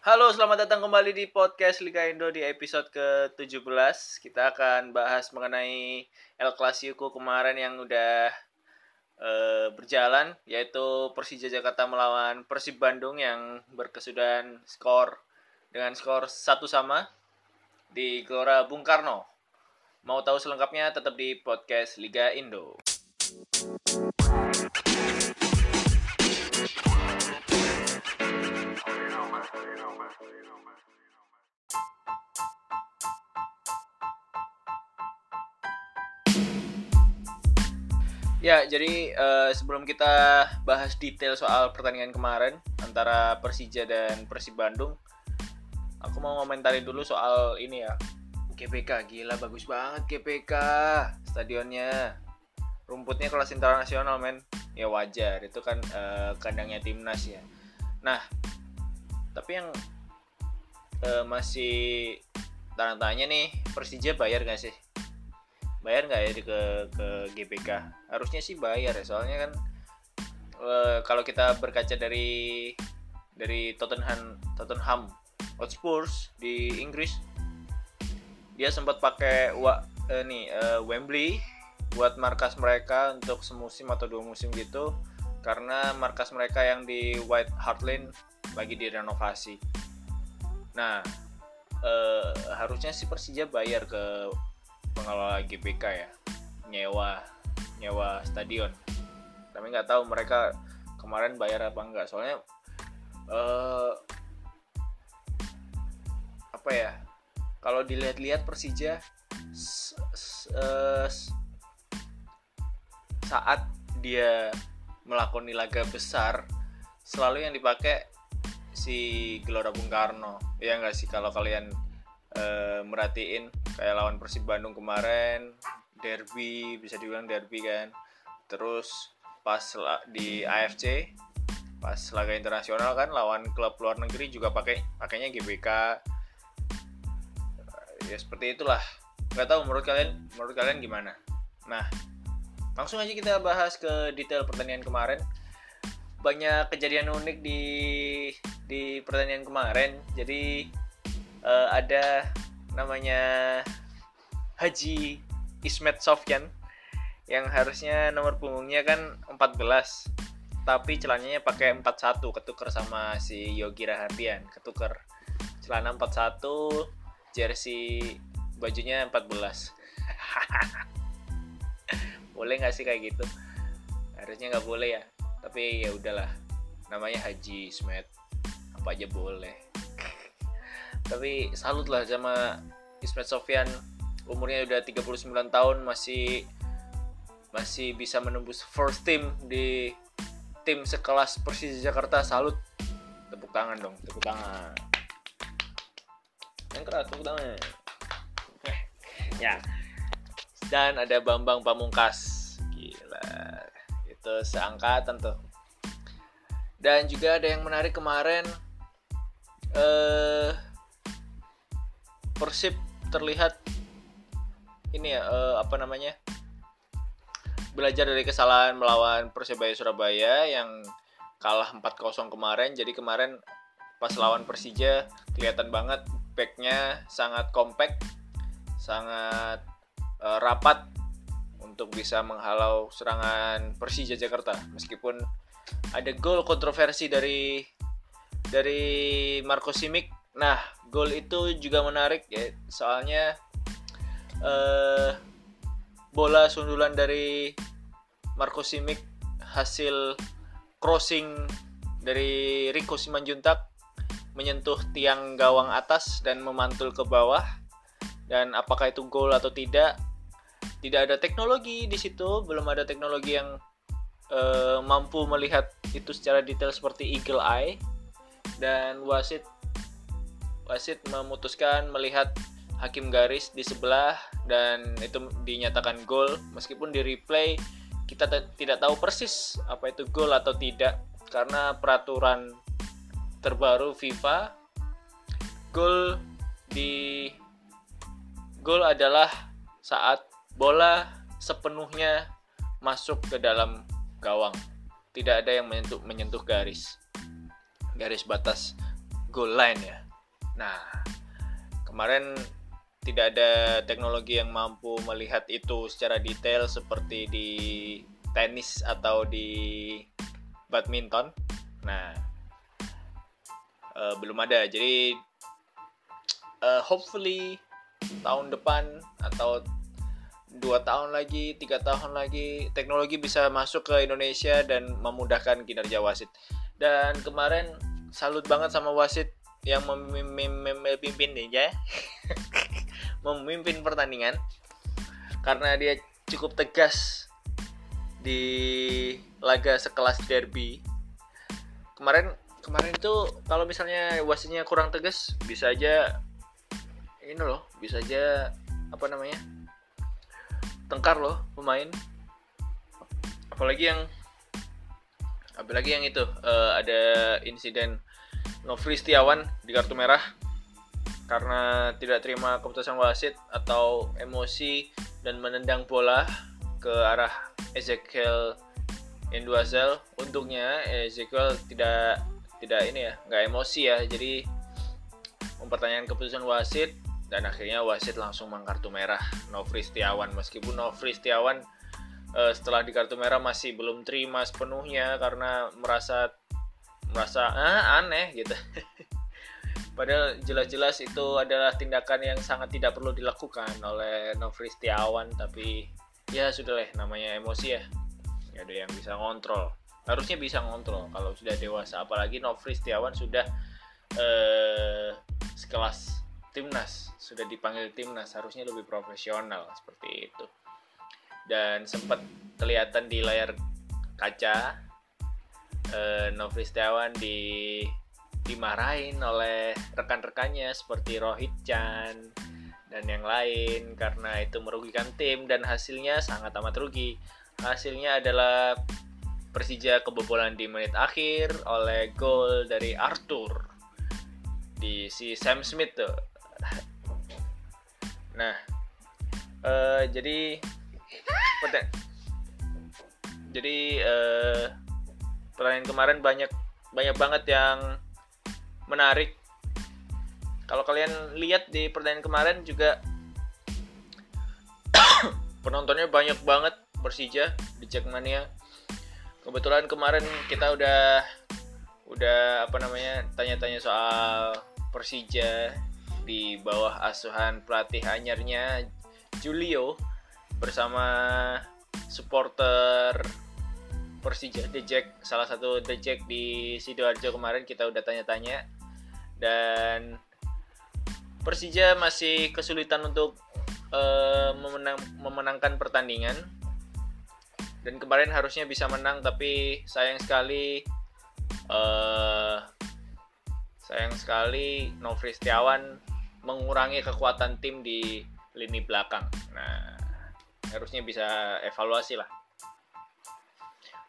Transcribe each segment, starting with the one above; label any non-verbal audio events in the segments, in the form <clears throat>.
Halo, selamat datang kembali di podcast Liga Indo di episode ke-17. Kita akan bahas mengenai El Clasico kemarin yang udah eh, berjalan yaitu Persija Jakarta melawan Persib Bandung yang berkesudahan skor dengan skor satu sama di Gelora Bung Karno. Mau tahu selengkapnya tetap di podcast Liga Indo. Ya, jadi eh, sebelum kita bahas detail soal pertandingan kemarin antara Persija dan Persib Bandung, aku mau ngomentarin dulu soal ini ya. GPK gila bagus banget GPK stadionnya. Rumputnya kelas internasional, men. Ya wajar, itu kan eh, kandangnya timnas ya. Nah, tapi yang eh, masih tanda tanya nih, Persija bayar gak sih? Bayar nggak ya di ke ke GBK harusnya sih bayar ya soalnya kan e, kalau kita berkaca dari dari Tottenham Tottenham Hotspur di Inggris dia sempat pakai wa, e, nih e, Wembley buat markas mereka untuk semusim atau dua musim gitu karena markas mereka yang di White Hart Lane lagi direnovasi. Nah e, harusnya si Persija bayar ke pengelola GBK ya. Nyewa nyewa stadion. Tapi nggak tahu mereka kemarin bayar apa enggak soalnya uh, apa ya? Kalau dilihat-lihat Persija uh, saat dia melakoni laga besar selalu yang dipakai si Gelora Bung Karno. Ya nggak sih? Kalau kalian uh, merhatiin kayak lawan Persib Bandung kemarin derby bisa dibilang derby kan. Terus pas di AFC pas laga internasional kan lawan klub luar negeri juga pakai pakainya GBK ya seperti itulah. Nggak tahu menurut kalian menurut kalian gimana? Nah langsung aja kita bahas ke detail pertandingan kemarin. Banyak kejadian unik di di pertandingan kemarin. Jadi uh, ada namanya Haji Ismet Sofyan yang harusnya nomor punggungnya kan 14 tapi celananya pakai 41 ketuker sama si Yogi Rahardian ketuker. Celana 41 jersey bajunya 14 <laughs> boleh nggak sih kayak gitu? Harusnya nggak boleh ya tapi ya udahlah namanya Haji Ismet apa aja boleh tapi salut lah sama Ismet Sofyan umurnya udah 39 tahun masih masih bisa menembus first team di tim sekelas Persija Jakarta. Salut. Tepuk tangan dong tepuk tangan. Yang keras tepuk tangan. <laughs> Ya. Dan ada Bambang Pamungkas. Gila. Itu seangkatan tuh. Dan juga ada yang menarik kemarin eh Persib terlihat ini ya uh, apa namanya belajar dari kesalahan melawan Persebaya Surabaya yang kalah 4-0 kemarin. Jadi kemarin pas lawan Persija kelihatan banget backnya sangat kompak sangat uh, rapat untuk bisa menghalau serangan Persija Jakarta. Meskipun ada gol kontroversi dari dari Marco Simic. Nah gol itu juga menarik ya soalnya uh, bola sundulan dari Marco Simic hasil crossing dari Rico Simanjuntak menyentuh tiang gawang atas dan memantul ke bawah. Dan apakah itu gol atau tidak tidak ada teknologi di situ. Belum ada teknologi yang uh, mampu melihat itu secara detail seperti eagle eye. Dan wasit wasit memutuskan melihat hakim garis di sebelah dan itu dinyatakan gol. Meskipun di replay kita tidak tahu persis apa itu gol atau tidak. Karena peraturan terbaru FIFA gol di gol adalah saat bola sepenuhnya masuk ke dalam gawang. Tidak ada yang menyentuh menyentuh garis. Garis batas goal line ya. Nah, kemarin tidak ada teknologi yang mampu melihat itu secara detail seperti di tenis atau di badminton. Nah, uh, belum ada. Jadi uh, hopefully tahun depan atau dua tahun lagi, tiga tahun lagi teknologi bisa masuk ke Indonesia dan memudahkan kinerja wasit. Dan kemarin salut banget sama wasit yang memimpin ya, <laughs> memimpin pertandingan karena dia cukup tegas di laga sekelas derby. Kemarin kemarin itu kalau misalnya wasitnya kurang tegas bisa aja ini loh, bisa aja apa namanya? tengkar loh pemain apalagi yang apalagi yang itu uh, ada insiden Nofri Setiawan di kartu merah karena tidak terima keputusan wasit atau emosi dan menendang bola ke arah Ezekiel Enduazel untungnya Ezekiel tidak tidak ini ya nggak emosi ya. Jadi mempertanyakan keputusan wasit dan akhirnya wasit langsung mengkartu merah Nofri Setiawan. Meskipun Nofri Setiawan uh, setelah di kartu merah masih belum terima sepenuhnya karena merasa merasa ah, aneh gitu. <laughs> Padahal jelas-jelas itu adalah tindakan yang sangat tidak perlu dilakukan oleh Nofri Setiawan tapi ya sudah lah namanya emosi ya. Ya ada yang bisa ngontrol. Harusnya bisa ngontrol kalau sudah dewasa apalagi Nofri Setiawan sudah uh, sekelas timnas sudah dipanggil timnas harusnya lebih profesional seperti itu. Dan sempat kelihatan di layar kaca eh, Novri Setiawan di dimarahin oleh rekan-rekannya seperti Rohit Chan dan yang lain karena itu merugikan tim dan hasilnya sangat amat rugi. Hasilnya adalah Persija kebobolan di menit akhir oleh gol dari Arthur di si Sam Smith tuh. Nah uh, jadi <laughs> jadi uh, pertandingan kemarin banyak banyak banget yang menarik. Kalau kalian lihat di pertandingan kemarin juga <coughs> penontonnya banyak banget Persija di Jackmania. Kebetulan kemarin kita udah udah apa namanya tanya-tanya soal Persija di bawah asuhan pelatih anyarnya Julio bersama supporter Persija The Jack salah satu The Jack di sidoarjo kemarin kita udah tanya-tanya dan Persija masih kesulitan untuk uh, memenang, memenangkan pertandingan dan kemarin harusnya bisa menang tapi sayang sekali uh, sayang sekali Novri Setiawan mengurangi kekuatan tim di lini belakang. Nah, harusnya bisa evaluasi lah.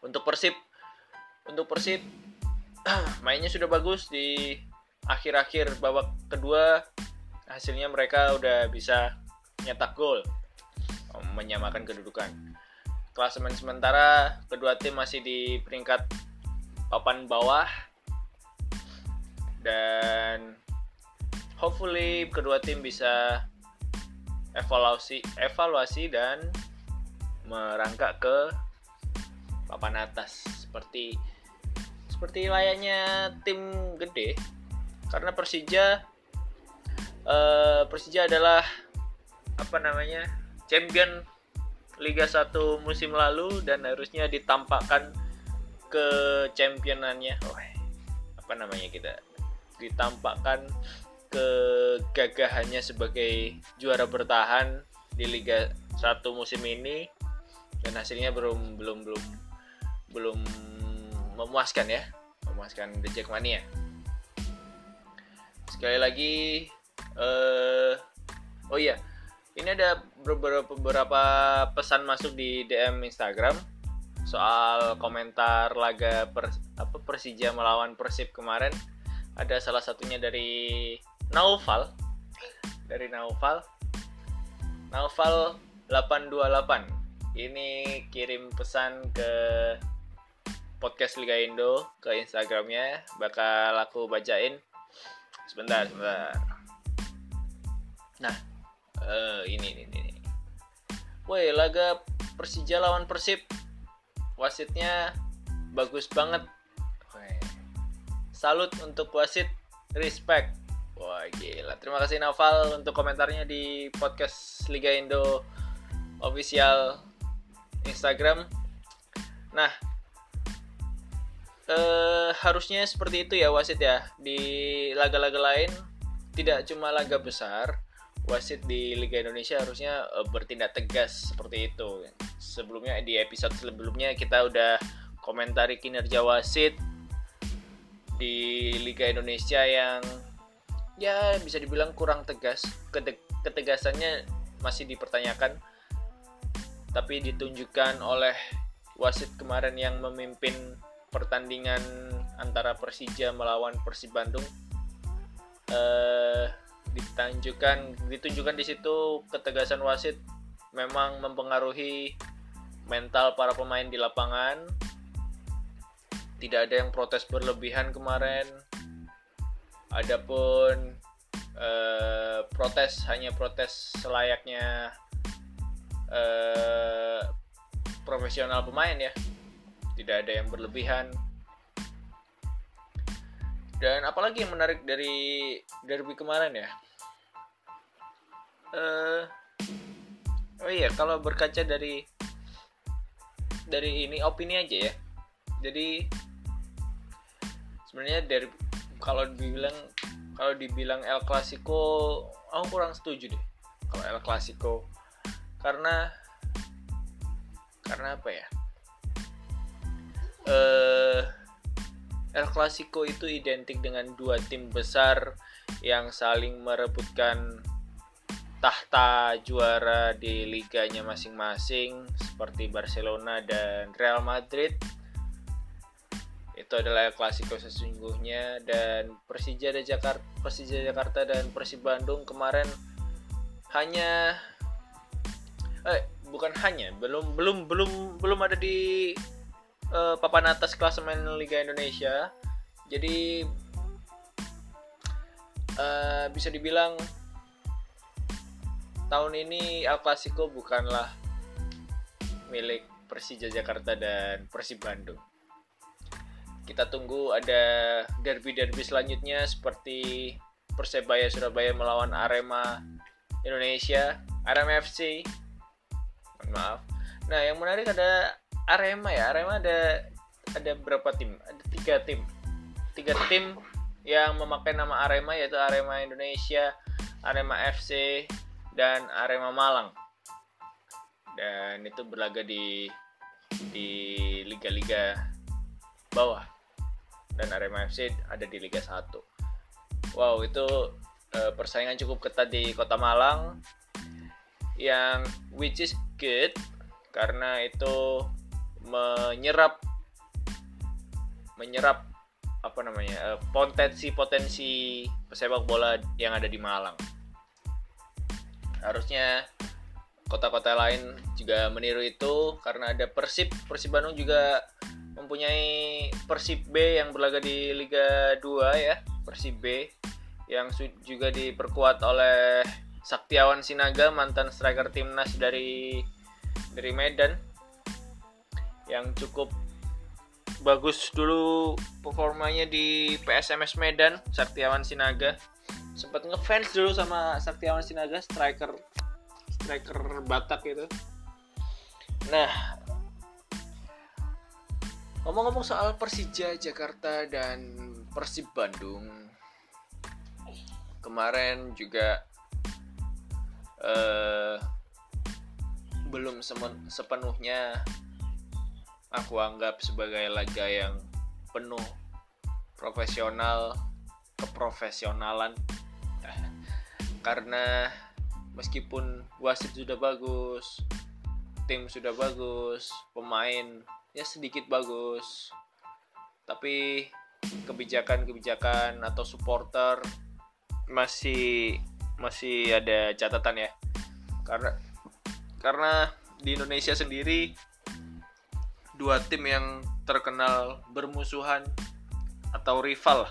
Untuk Persib, untuk Persib <clears throat> mainnya sudah bagus di akhir-akhir babak kedua. Hasilnya mereka udah bisa nyetak gol, menyamakan kedudukan. Klasemen sementara kedua tim masih di peringkat papan bawah dan hopefully kedua tim bisa evaluasi evaluasi dan merangkak ke papan atas. Seperti seperti layaknya tim gede. Karena Persija uh, Persija adalah apa namanya champion Liga 1 musim lalu dan harusnya ditampakkan ke championannya oh, apa namanya kita ditampakkan kegagahannya sebagai juara bertahan di Liga 1 musim ini dan hasilnya belum belum belum belum memuaskan ya memuaskan The Jackmania sekali lagi uh, oh iya ini ada beberapa beberapa pesan masuk di DM Instagram soal komentar laga per, apa Persija melawan Persib kemarin. Ada salah satunya dari Naufal dari Naufal. Naufal 828 ini kirim pesan ke podcast Liga Indo ke Instagramnya bakal aku bacain. Sebentar sebentar. Nah uh, ini ini ini. Woi laga Persija lawan Persib. Wasitnya bagus banget. Woi. salut untuk wasit respect. Wah gila. Terima kasih Naval untuk komentarnya di podcast Liga Indo official Instagram. Nah eh, harusnya seperti itu ya wasit ya di laga-laga lain tidak cuma laga besar wasit di Liga Indonesia harusnya uh, bertindak tegas seperti itu. Sebelumnya di episode sebelumnya kita udah komentari kinerja wasit di Liga Indonesia yang ya bisa dibilang kurang tegas. Ketegasannya masih dipertanyakan. Tapi ditunjukkan oleh wasit kemarin yang memimpin pertandingan antara Persija melawan Persib Bandung. Uh, ditunjukkan ditunjukkan di situ ketegasan wasit memang mempengaruhi mental para pemain di lapangan. Tidak ada yang protes berlebihan kemarin. Adapun eh, protes hanya protes selayaknya eh, profesional pemain ya. Tidak ada yang berlebihan. Dan apalagi yang menarik dari derby kemarin ya? uh, oh iya kalau berkaca dari dari ini opini aja ya jadi sebenarnya dari kalau dibilang kalau dibilang El Clasico aku kurang setuju deh kalau El Clasico karena karena apa ya eh El Clasico itu identik dengan dua tim besar yang saling merebutkan tahta juara di liganya masing-masing seperti Barcelona dan Real Madrid. Itu adalah klasiko sesungguhnya dan Persija dan Jakarta Persija Jakarta dan Persib Bandung kemarin hanya eh bukan hanya belum belum belum belum ada di uh, papan atas klasemen Liga Indonesia jadi uh, bisa dibilang tahun ini El Clasico bukanlah milik Persija Jakarta dan Persib Bandung. Kita tunggu ada derby-derby selanjutnya seperti Persebaya Surabaya melawan Arema Indonesia, Arema FC. Maaf. Nah, yang menarik ada Arema ya. Arema ada ada berapa tim? Ada tiga tim. Tiga tim yang memakai nama Arema yaitu Arema Indonesia, Arema FC, dan Arema Malang dan itu berlaga di di liga-liga bawah dan Arema FC ada di Liga 1 wow itu uh, persaingan cukup ketat di Kota Malang yang which is good karena itu menyerap menyerap apa namanya potensi potensi pesepak bola yang ada di Malang. Harusnya kota-kota lain juga meniru itu karena ada Persib. Persib Bandung juga mempunyai Persib B yang berlaga di Liga 2 ya Persib B yang juga diperkuat oleh Saktiawan Sinaga mantan striker timnas dari dari Medan yang cukup bagus dulu performanya di PSMS Medan Saktiawan Sinaga. Sempat ngefans dulu sama Saktiawan Sinaga striker striker Batak itu. Nah ngomong-ngomong soal Persija Jakarta dan Persib Bandung. Kemarin juga uh, belum sepenuhnya aku anggap sebagai laga yang penuh profesional keprofesionalan. <laughs> Karena meskipun wasit sudah bagus tim sudah bagus pemain ya sedikit bagus tapi kebijakan-kebijakan atau supporter masih masih ada catatan ya. Karena karena di Indonesia sendiri dua tim yang terkenal bermusuhan atau rival.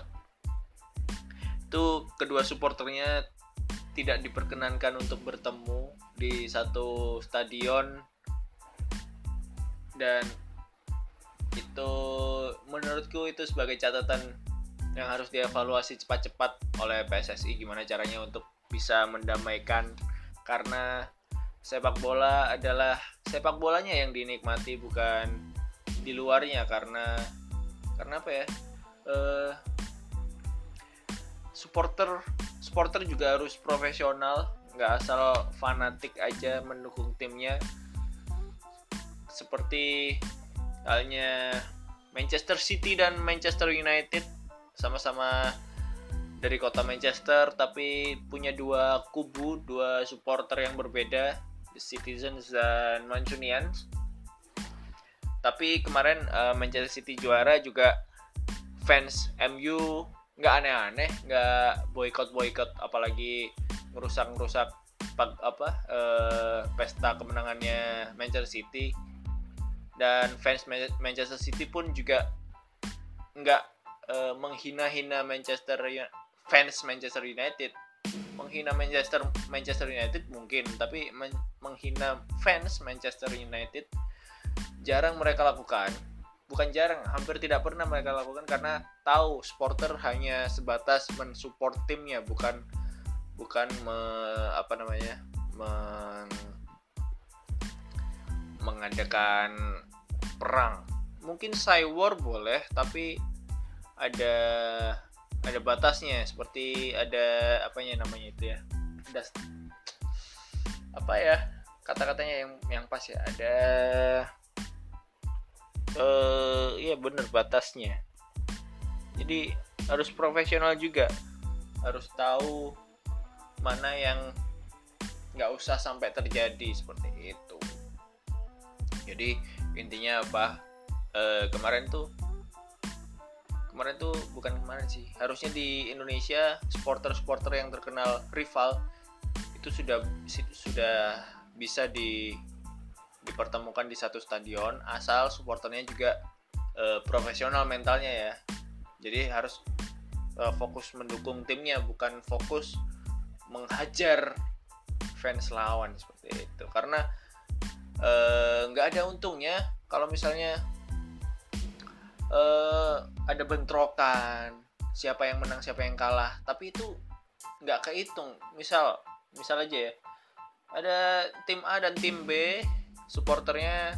Itu kedua supporternya tidak diperkenankan untuk bertemu di satu stadion. Dan itu menurutku itu sebagai catatan yang harus dievaluasi cepat-cepat oleh PSSI gimana caranya untuk bisa mendamaikan? Karena sepak bola adalah sepak bolanya yang dinikmati bukan di luarnya karena karena apa ya uh, supporter supporter juga harus profesional nggak asal fanatik aja mendukung timnya seperti halnya Manchester City dan Manchester United sama-sama dari kota Manchester tapi punya dua kubu, dua supporter yang berbeda, The Citizens dan Mancunians. Tapi kemarin uh, Manchester City juara juga fans MU nggak aneh-aneh, nggak boykot-boykot apalagi ngerusak-ngerusak apa uh, pesta kemenangannya Manchester City. Dan fans Manchester City pun juga nggak uh, menghina-hina Manchester fans Manchester United. Menghina Manchester Manchester United mungkin tapi men menghina fans Manchester United jarang mereka lakukan. Bukan jarang hampir tidak pernah mereka lakukan karena tahu supporter hanya sebatas mensupport timnya bukan bukan me, apa namanya men, mengadakan perang. Mungkin cyber boleh tapi ada ada batasnya. Seperti ada apanya namanya itu ya? Ada apa ya kata-katanya yang yang pas ya. Ada eh uh, iya bener batasnya. Jadi harus profesional juga. Harus tahu mana yang nggak usah sampai terjadi seperti itu. Jadi intinya apa e, kemarin tuh kemarin tuh bukan kemarin sih. Harusnya di Indonesia supporter-supporter yang terkenal rival itu sudah sudah bisa di dipertemukan di satu stadion asal supporternya juga e, profesional mentalnya ya. Jadi harus e, fokus mendukung timnya bukan fokus menghajar fans lawan seperti itu. Karena Eh, nggak uh, ada untungnya kalau misalnya uh, ada bentrokan siapa yang menang siapa yang kalah. Tapi itu nggak kehitung. Misal misal aja ya. Ada tim A dan tim B supporternya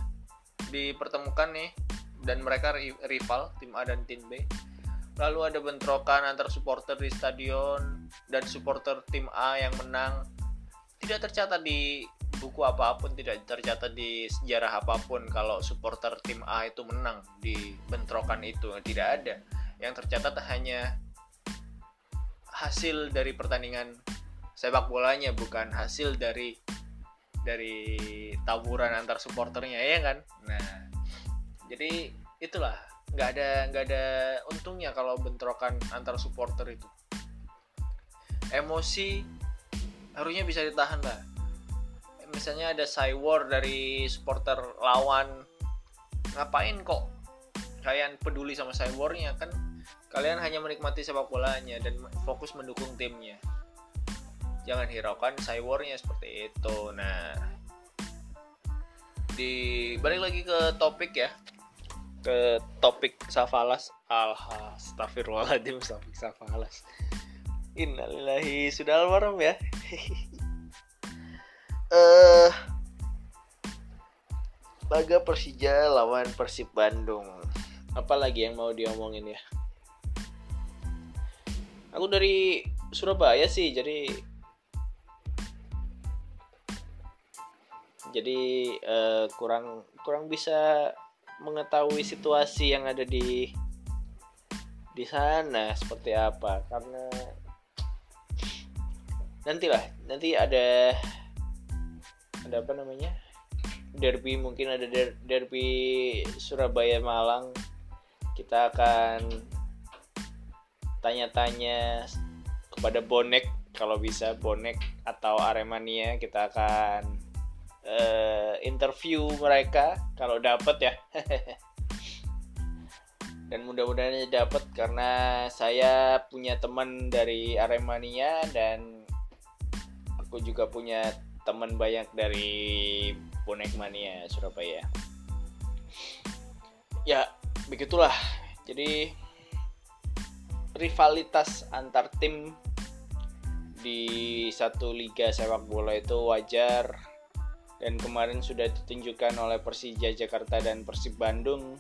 dipertemukan nih dan mereka rival tim A dan tim B. Lalu ada bentrokan antar supporter di stadion dan supporter tim A yang menang. Tidak tercatat di buku apa pun tidak tercatat di sejarah apa pun kalau supporter tim A itu menang di bentrokan itu. Tidak ada. Yang tercatat hanya hasil dari pertandingan sepak bolanya bukan hasil dari dari taburan antar supporternya ya kan? Nah jadi itulah nggak ada nggak ada untungnya kalau bentrokan antar supporter itu. Emosi harusnya bisa ditahan lah. Misalnya ada war dari supporter lawan ngapain kok kalian peduli sama cybornya kan kalian hanya menikmati sepak bolanya dan fokus mendukung timnya jangan hiraukan cybornya seperti itu. Nah di balik lagi ke topik ya. Ke topik safalas. Alha astagfirullahaladzim topik safalas. Innalillahi sudah almarhum ya? <laughs> Eh laga Persija lawan Persib Bandung. Apalagi yang mau diomongin ya? Aku dari Surabaya sih, jadi jadi uh, kurang kurang bisa mengetahui situasi yang ada di di sana seperti apa. Karena nantilah nanti ada ada apa namanya? Derby mungkin ada der derby Surabaya Malang. Kita akan tanya-tanya kepada bonek kalau bisa bonek atau Aremania kita akan uh, interview mereka kalau dapat ya. <laughs> Dan mudah-mudahan dapat karena saya punya teman dari Aremania dan aku juga punya teman banyak dari bonek mania Surabaya. Ya begitulah. Jadi rivalitas antar tim di satu liga sepak bola itu wajar dan kemarin sudah ditunjukkan oleh Persija Jakarta dan Persib Bandung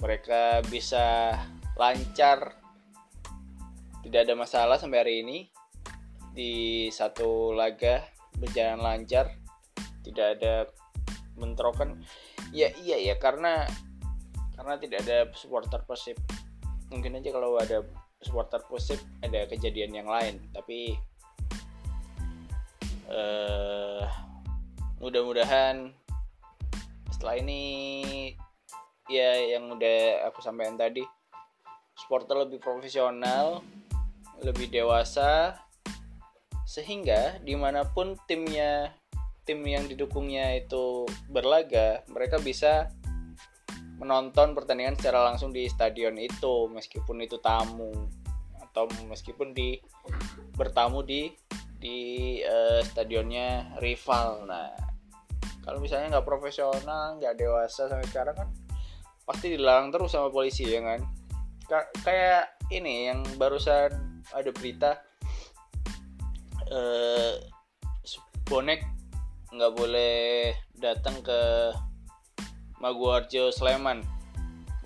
mereka bisa lancar. Tidak ada masalah sampai hari ini. Di satu laga berjalan lancar tidak ada bentrokan. Ya iya ya karena karena tidak ada supporter Persib. Mungkin aja kalau ada supporter Persib ada kejadian yang lain. Tapi uh, mudah-mudahan setelah ini ya yang udah aku sampaikan tadi supporter lebih profesional lebih dewasa sehingga di mana pun timnya tim yang didukungnya itu berlaga mereka bisa menonton pertandingan secara langsung di stadion itu meskipun itu tamu atau meskipun di bertamu di di uh, stadionnya rival. Nah kalau misalnya nggak profesional nggak dewasa sampai sekarang kan pasti dilarang terus sama polisi ya kan? Kayak ini yang barusan ada berita eh, bonek nggak boleh datang ke Maguwarjo Sleman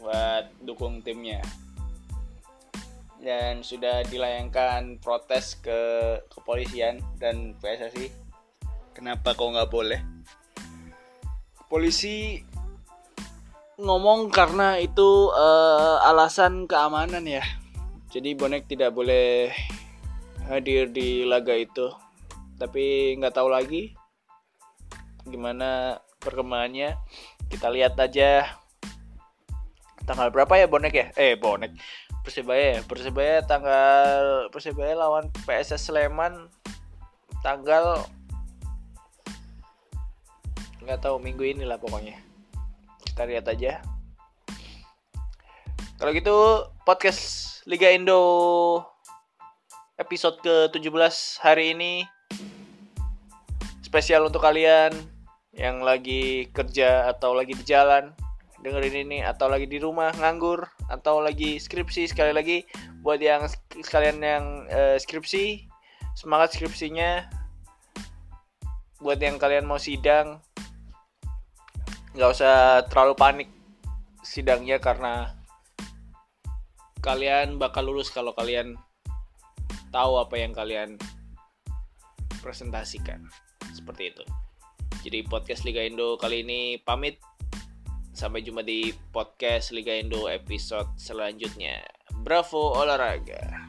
buat dukung timnya. Dan sudah dilayangkan protes ke kepolisian dan PSSI kenapa kok nggak boleh polisi ngomong karena itu uh, alasan keamanan ya. Jadi bonek tidak boleh hadir di laga itu. Tapi nggak tahu lagi gimana perkembangannya. Kita lihat aja tanggal berapa ya bonek ya? Eh bonek Persebaya ya. Persebaya tanggal Persebaya lawan PSS Sleman tanggal nggak tahu minggu ini lah pokoknya. Kita lihat aja. Kalau gitu podcast Liga Indo episode ke-17 hari ini. Spesial untuk kalian yang lagi kerja atau lagi di jalan dengerin ini atau lagi di rumah nganggur atau lagi skripsi sekali lagi buat yang sekalian yang uh, skripsi semangat skripsinya. Buat yang kalian mau sidang nggak usah terlalu panik sidangnya karena kalian bakal lulus kalau kalian tahu apa yang kalian presentasikan. Seperti itu. Jadi podcast Liga Indo kali ini pamit. Sampai jumpa di podcast Liga Indo episode selanjutnya. Bravo olahraga